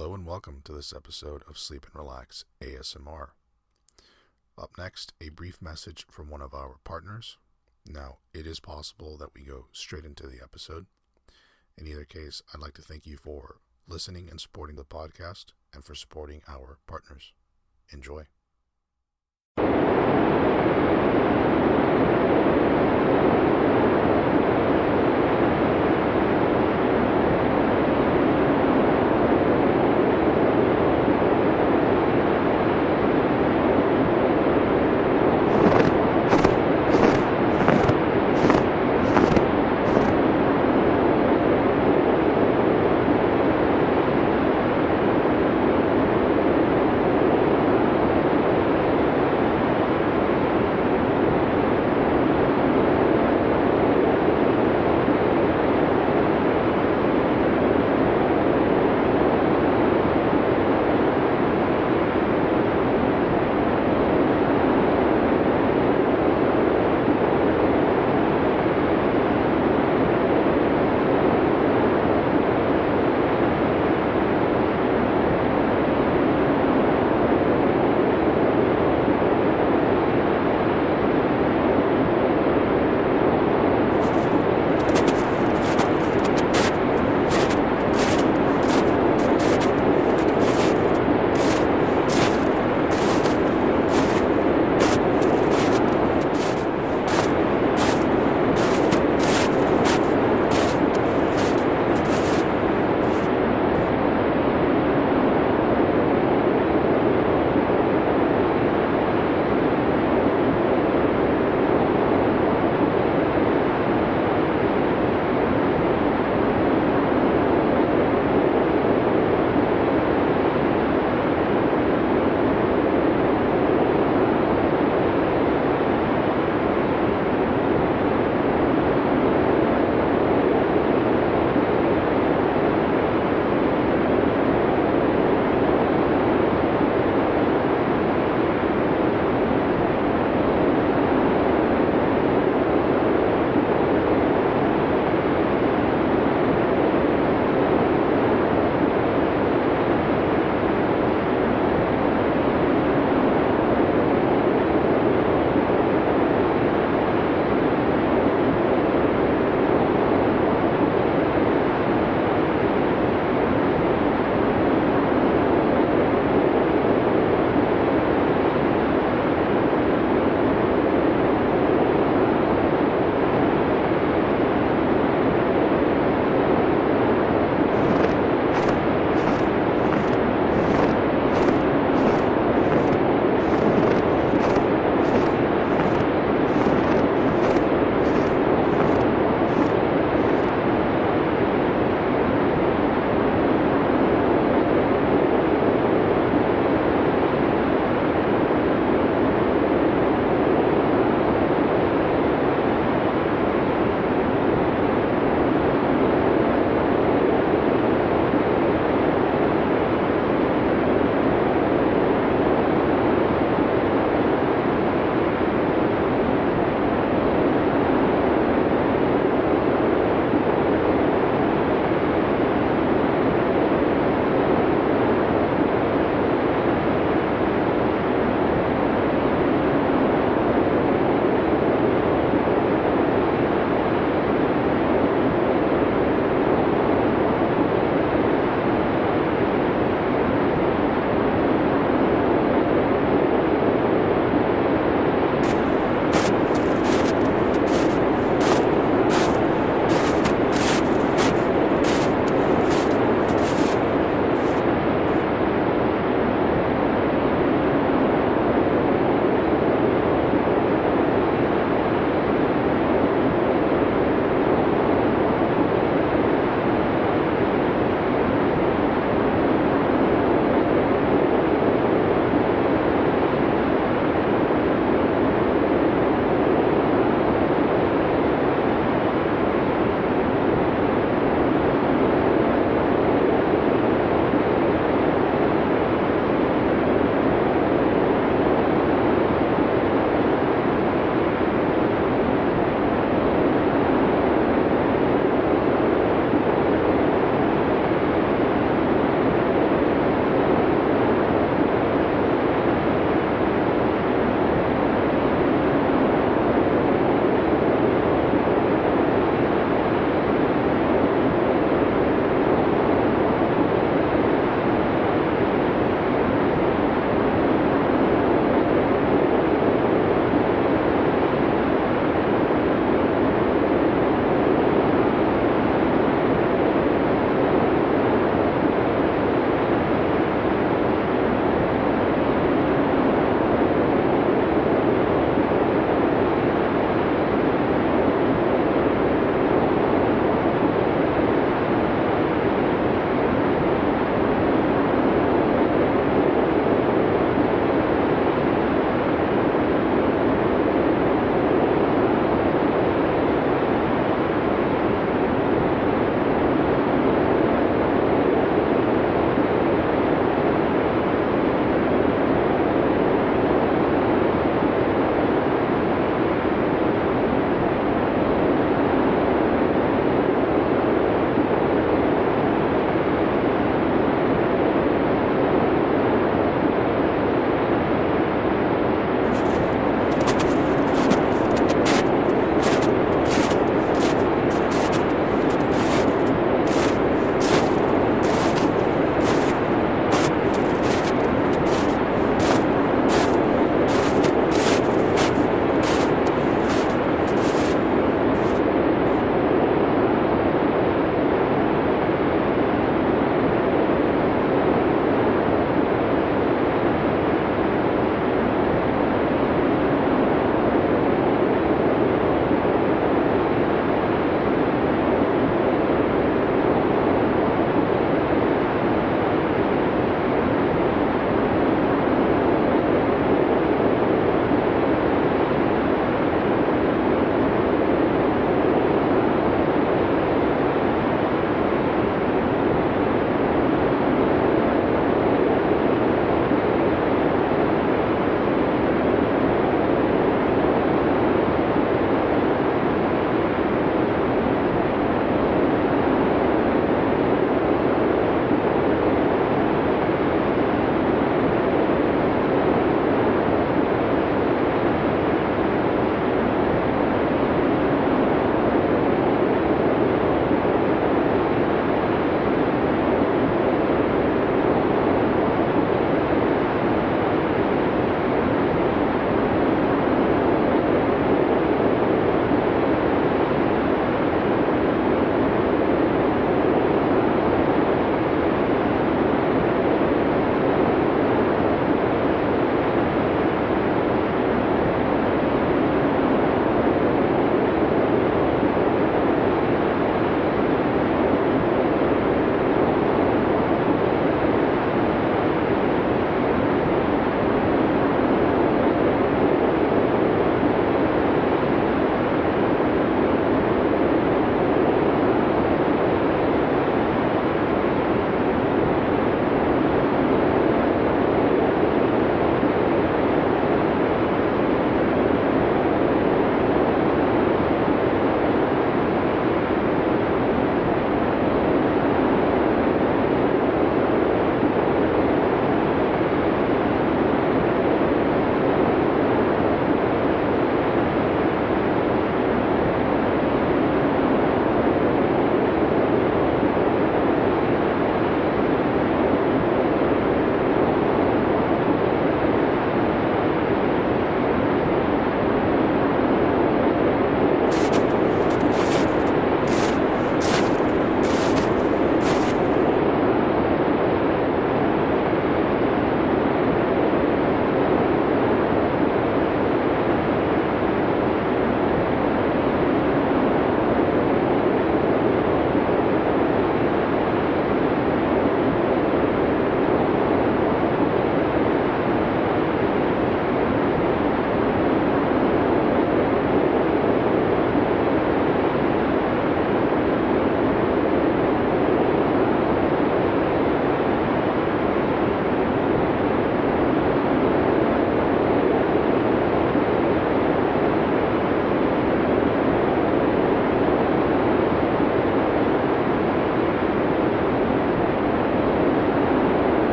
Hello and welcome to this episode of Sleep and Relax ASMR. Up next, a brief message from one of our partners. Now, it is possible that we go straight into the episode. In either case, I'd like to thank you for listening and supporting the podcast and for supporting our partners. Enjoy.